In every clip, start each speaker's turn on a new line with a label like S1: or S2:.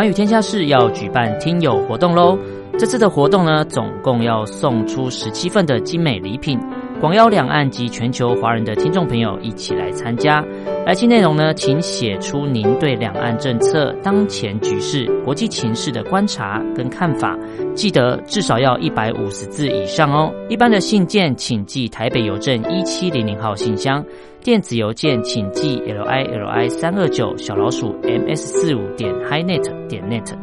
S1: 寰宇天下室要举办听友活动喽！这次的活动呢，总共要送出十七份的精美礼品。广邀两岸及全球华人的听众朋友一起来参加。来信内容呢，请写出您对两岸政策、当前局势、国际情势的观察跟看法，记得至少要一百五十字以上哦。一般的信件请寄台北邮政一七零零号信箱，电子邮件请寄 l i l i 三二九小老鼠 m s 四五点 highnet 点 net。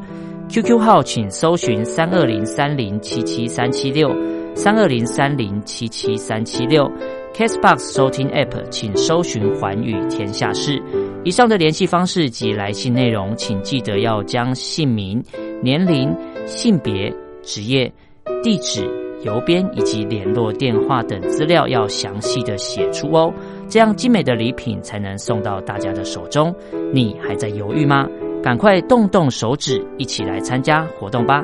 S1: QQ 号请搜寻三二零三零七七三七六。三二零三零七七三七六，Castbox 收听 App，请搜寻环宇天下事。以上的联系方式及来信内容，请记得要将姓名、年龄、性别、职业、地址、邮编以及联络电话等资料要详细的写出哦，这样精美的礼品才能送到大家的手中。你还在犹豫吗？赶快动动手指，一起来参加活动吧！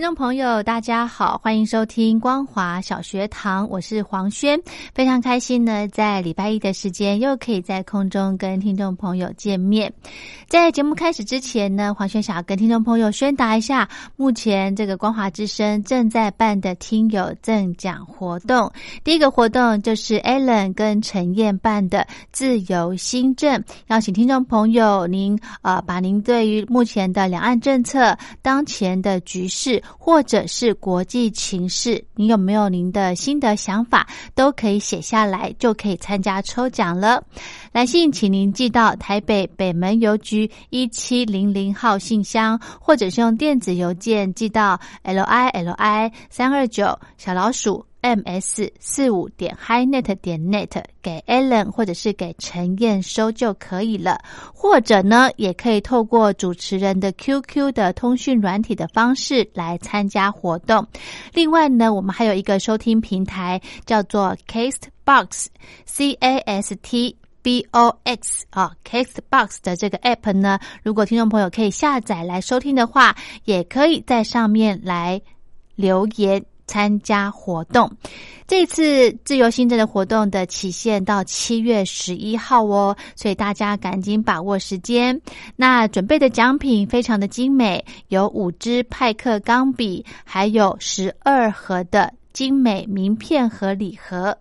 S2: 听众朋友，大家好，欢迎收听光华小学堂，我是黄轩，非常开心呢，在礼拜一的时间又可以在空中跟听众朋友见面。在节目开始之前呢，黄轩想要跟听众朋友宣达一下，目前这个光华之声正在办的听友赠奖活动。第一个活动就是 Allen 跟陈燕办的自由新政，邀请听众朋友您呃，把您对于目前的两岸政策、当前的局势。或者是国际情势，你有没有您的新的想法，都可以写下来，就可以参加抽奖了。来信请您寄到台北北门邮局一七零零号信箱，或者是用电子邮件寄到 l i l i 三二九小老鼠。M s 四五点 highnet 点 net 给 Allen 或者是给陈燕收就可以了，或者呢，也可以透过主持人的 QQ 的通讯软体的方式来参加活动。另外呢，我们还有一个收听平台叫做 Castbox，C A S T B O X 啊，Castbox 的这个 app 呢，如果听众朋友可以下载来收听的话，也可以在上面来留言。参加活动，这次自由新政的活动的期限到七月十一号哦，所以大家赶紧把握时间。那准备的奖品非常的精美，有五支派克钢笔，还有十二盒的精美名片和礼盒。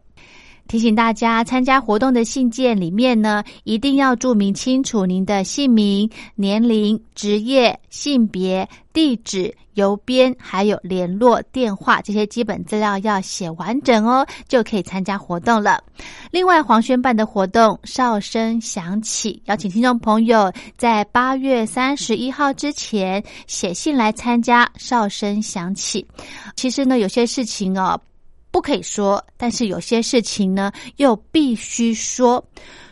S2: 提醒大家，参加活动的信件里面呢，一定要注明清楚您的姓名、年龄、职业、性别、地址、邮编，还有联络电话这些基本资料要写完整哦，就可以参加活动了。另外，黄轩办的活动哨声响起，邀请听众朋友在八月三十一号之前写信来参加。哨声响起，其实呢，有些事情哦。不可以说，但是有些事情呢，又必须说。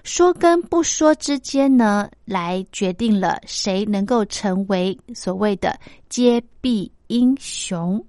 S2: 说跟不说之间呢，来决定了谁能够成为所谓的揭弊英雄。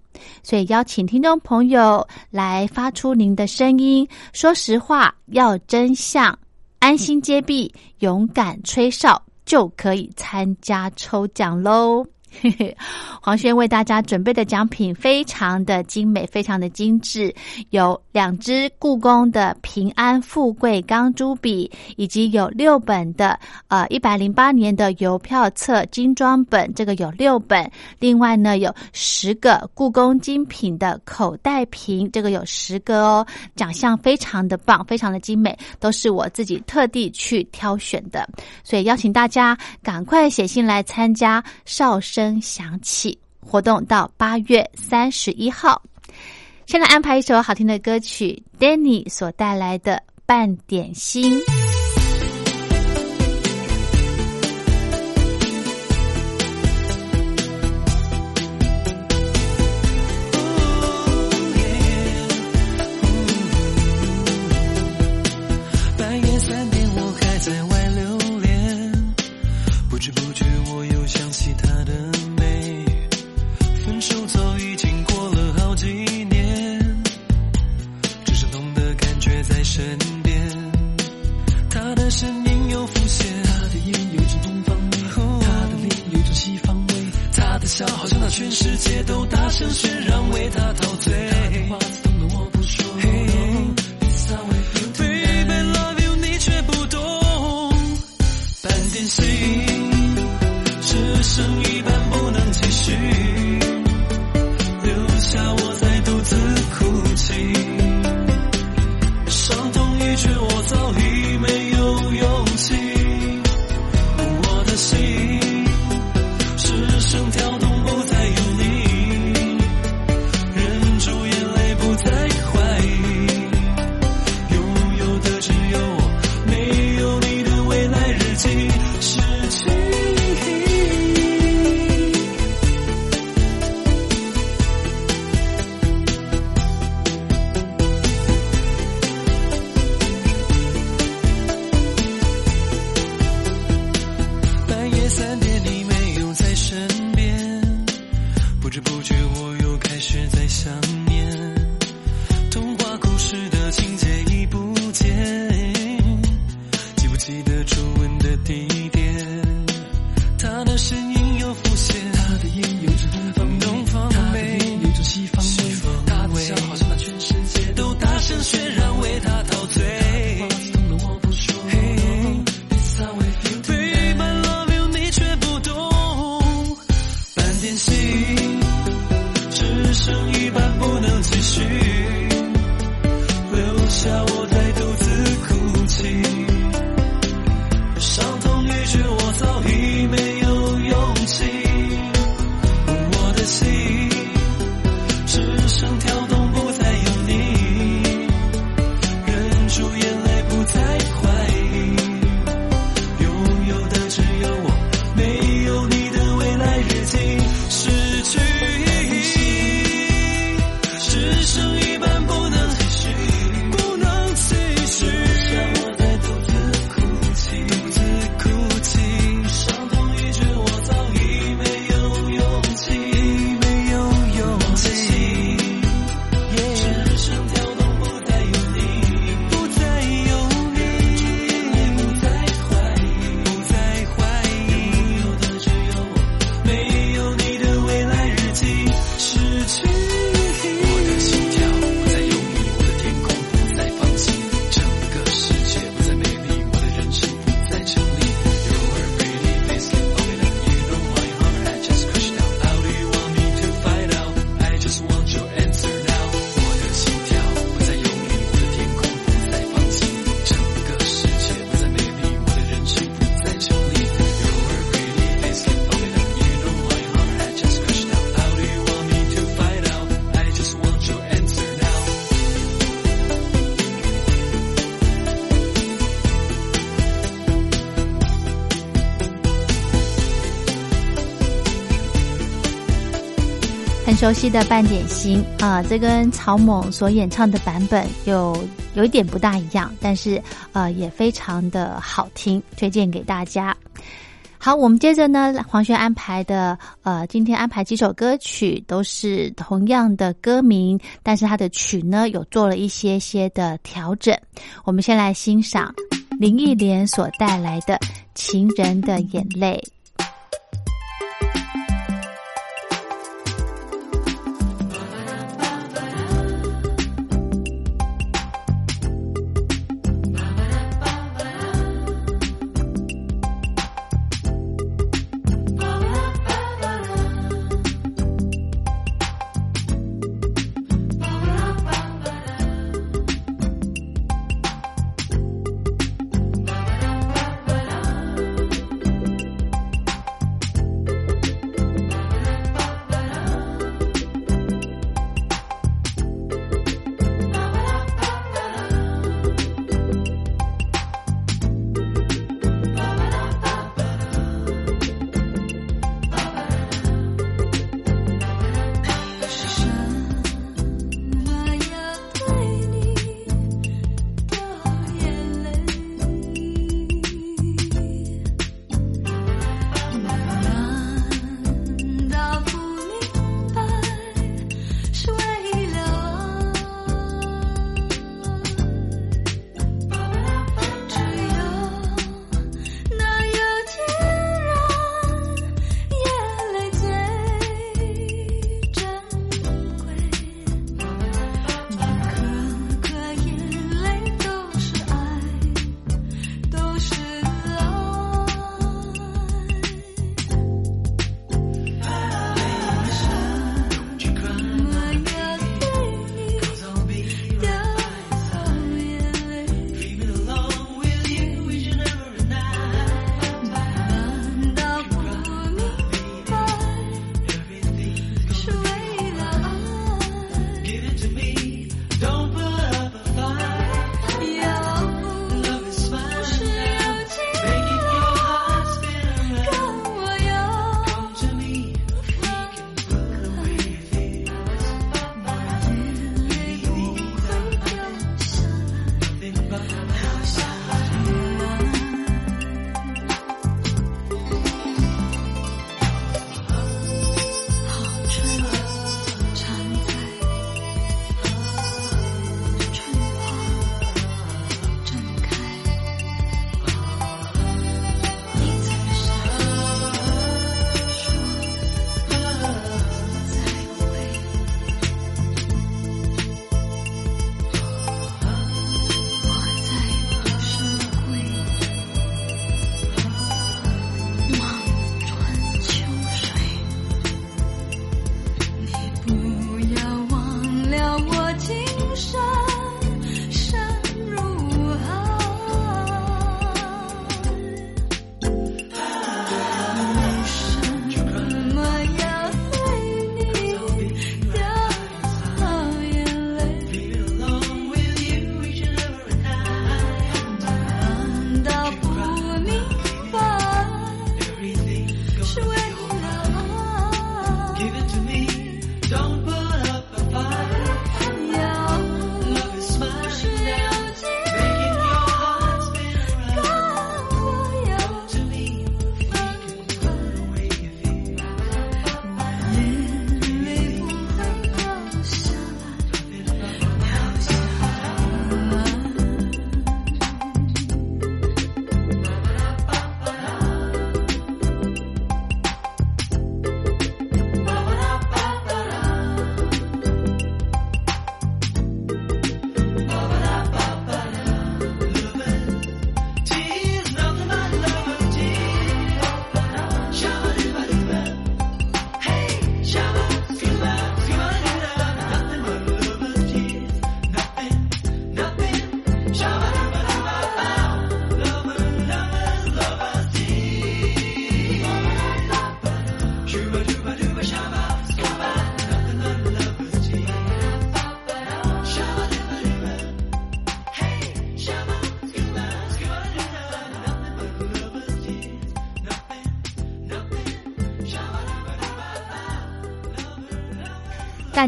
S2: 所以，邀请听众朋友来发出您的声音，说实话，要真相，安心揭弊，勇敢吹哨，就可以参加抽奖喽。黄轩为大家准备的奖品非常的精美，非常的精致，有两支故宫的平安富贵钢珠笔，以及有六本的呃一百零八年的邮票册精装本，这个有六本。另外呢，有十个故宫精品的口袋瓶，这个有十个哦。奖项非常的棒，非常的精美，都是我自己特地去挑选的，所以邀请大家赶快写信来参加哨声响起。活动到八月三十一号，先来安排一首好听的歌曲，Danny 所带来的《半点心》。
S3: 生命又浮现，他的眼有一种东方美，他的脸有一种西方味，他的笑好像那全世界都大声喧嚷，为他陶醉。tell the
S2: 熟悉的半点心啊，这跟曹猛所演唱的版本有有一点不大一样，但是呃也非常的好听，推荐给大家。好，我们接着呢，黄轩安排的呃，今天安排几首歌曲都是同样的歌名，但是他的曲呢有做了一些些的调整。我们先来欣赏林忆莲所带来的《情人的眼泪》。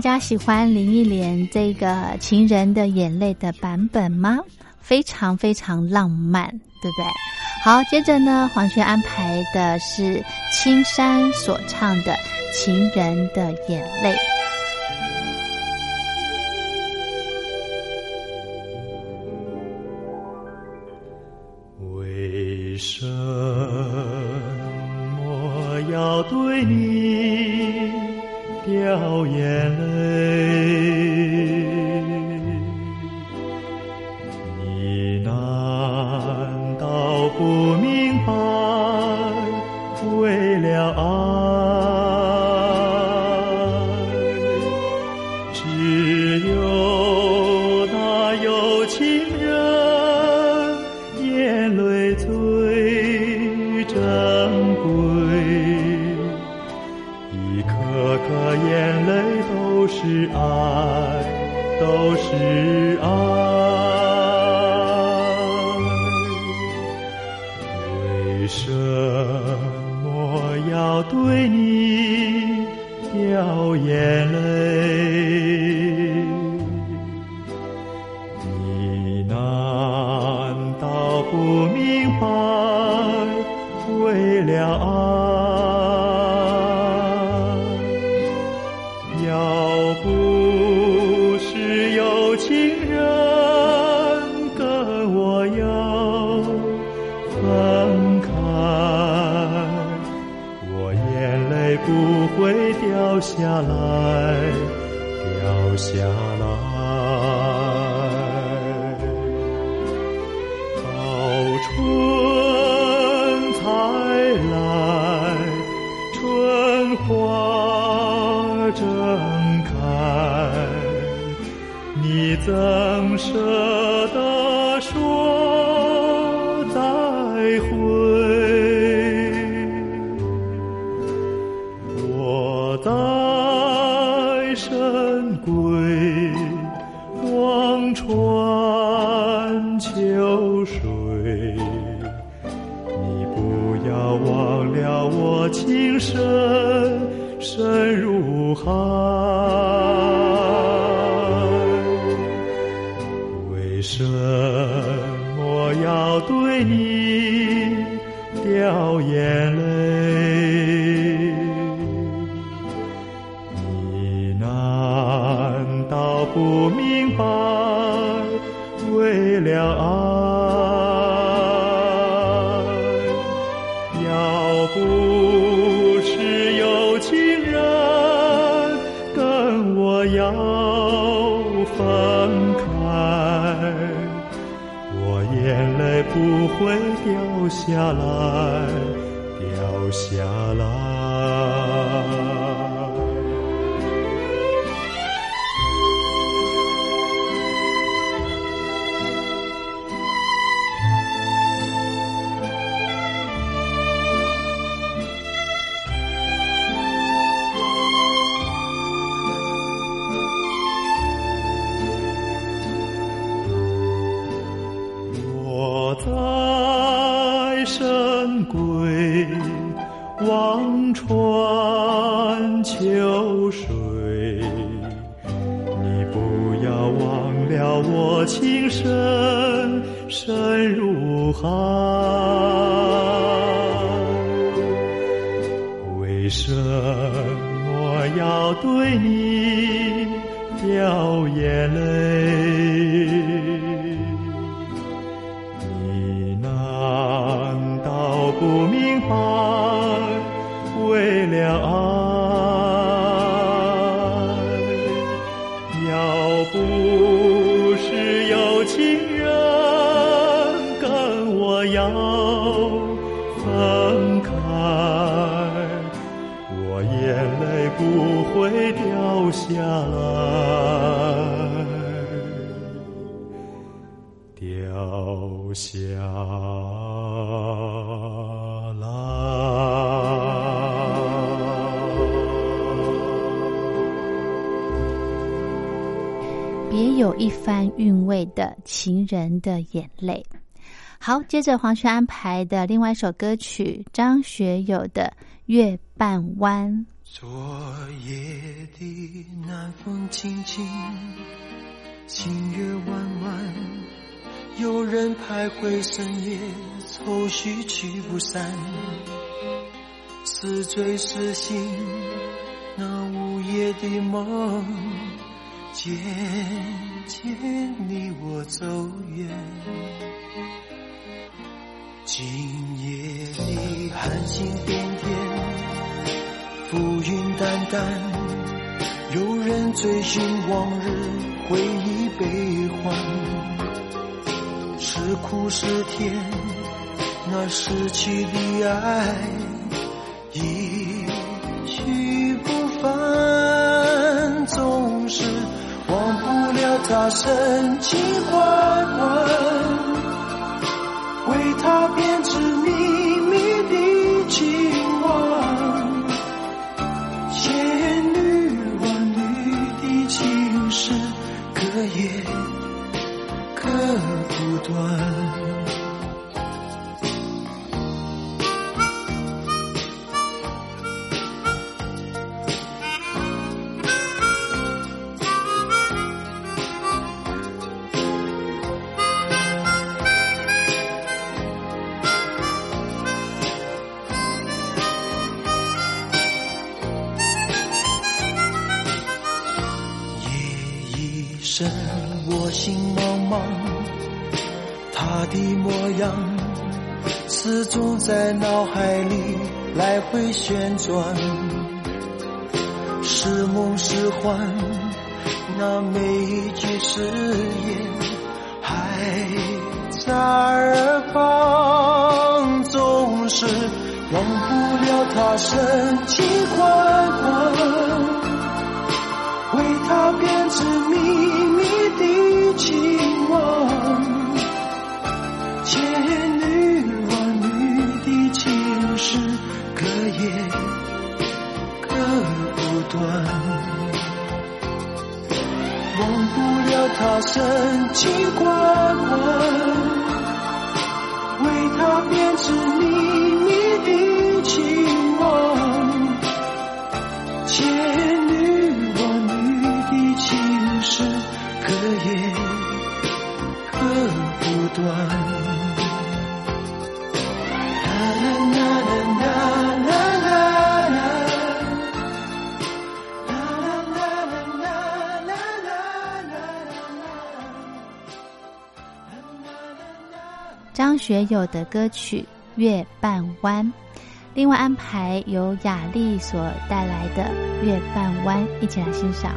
S2: 大家喜欢林忆莲这个《情人的眼泪》的版本吗？非常非常浪漫，对不对？好，接着呢，黄轩安排的是青山所唱的《情人的眼泪》。
S4: 为什么要对你掉眼泪？掉眼泪？你难道不明白？为了爱，要不是有情人跟我要分开，我眼泪不会下来，掉下来。到春才来，春花正开，你怎舍在深会掉下来，掉下来。下来。掉下来。
S5: 别有一番韵味的情人的眼泪。好，接着黄轩安排的另外一首歌曲，张学友的《月半弯》。
S6: 昨夜的南风轻轻，清月弯弯，有人徘徊深夜，愁绪驱不散。是醉是醒，那午夜的梦，渐渐离我走远。今夜里寒星点点。浮云淡淡，有人追寻往日回忆悲欢，是苦是甜，那失去的爱一去不返，总是忘不了他深情款款，为他编也割不断。始终在脑海里来回旋转，是梦是幻，那每一句誓言还在耳旁，总是忘不了他深情款款。为他编织秘密的情网，忘不了他深情款款，为他编织秘密的
S5: 学友的歌曲《月半弯》，另外安排由雅丽所带来的《月半弯》，一起来欣赏。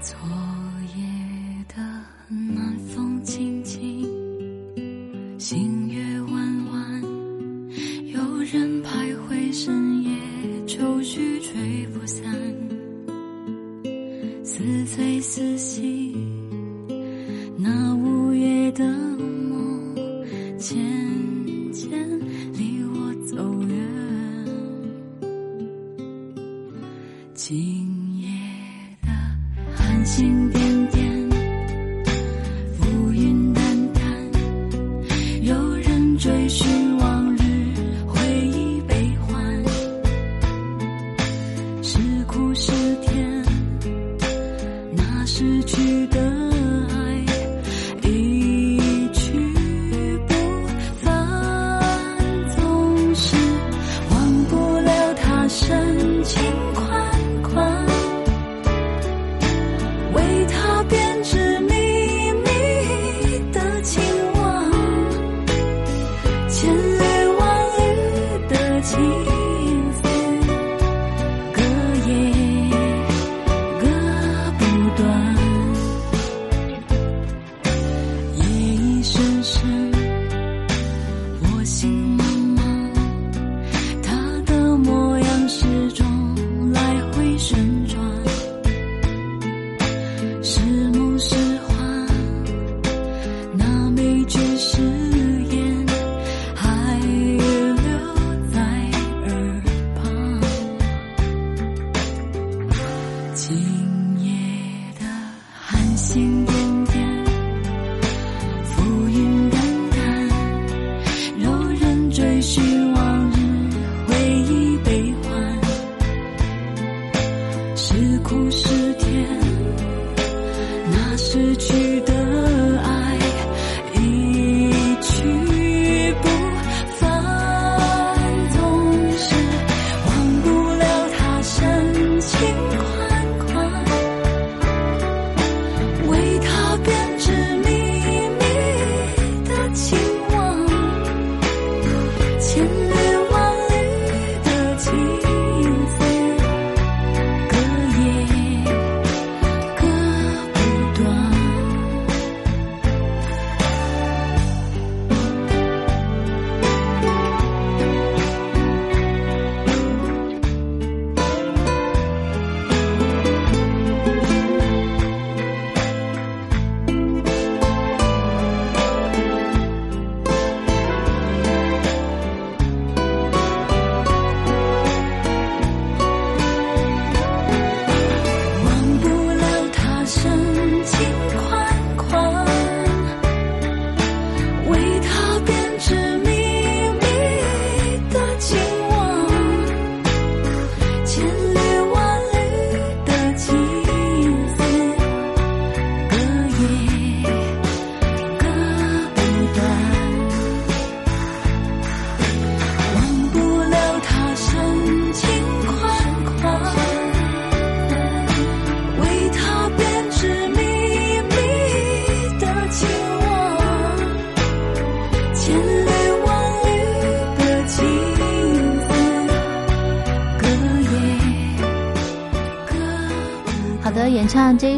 S2: 错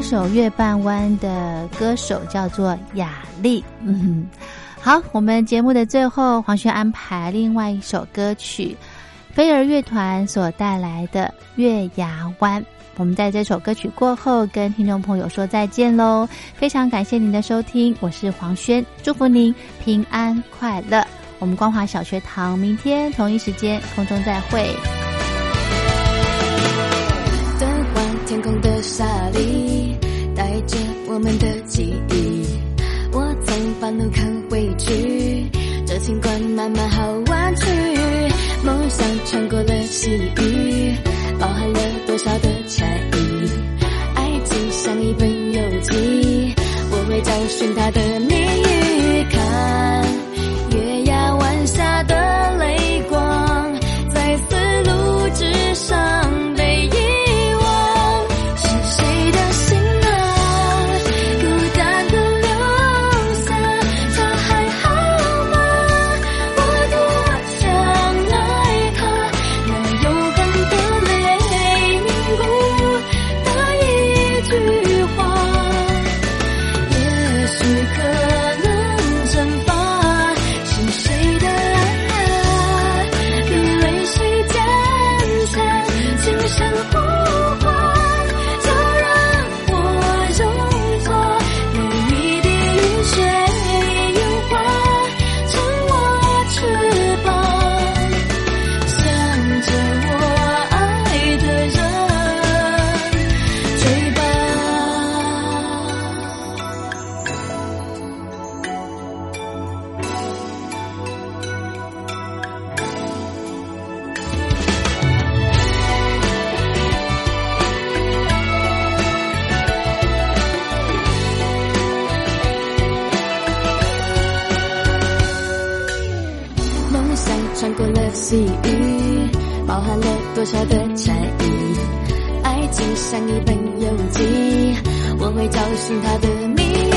S2: 首《月半弯》的歌手叫做雅丽。嗯，好，我们节目的最后，黄轩安排另外一首歌曲，飞儿乐团所带来的《月牙湾》。我们在这首歌曲过后，跟听众朋友说再见喽！非常感谢您的收听，我是黄轩，祝福您平安快乐。我们光华小学堂明天同一时间空中再会。
S7: 灯光天空的沙砾，带着我们的记忆。我曾把怒看回去，这情关慢慢好弯曲。梦想穿过了细雨，包含了多少的禅意。爱情像一本游记，我会找寻它的谜语。看过了细雨，包含了多少的禅意。爱情像一本游记，我会找寻它的谜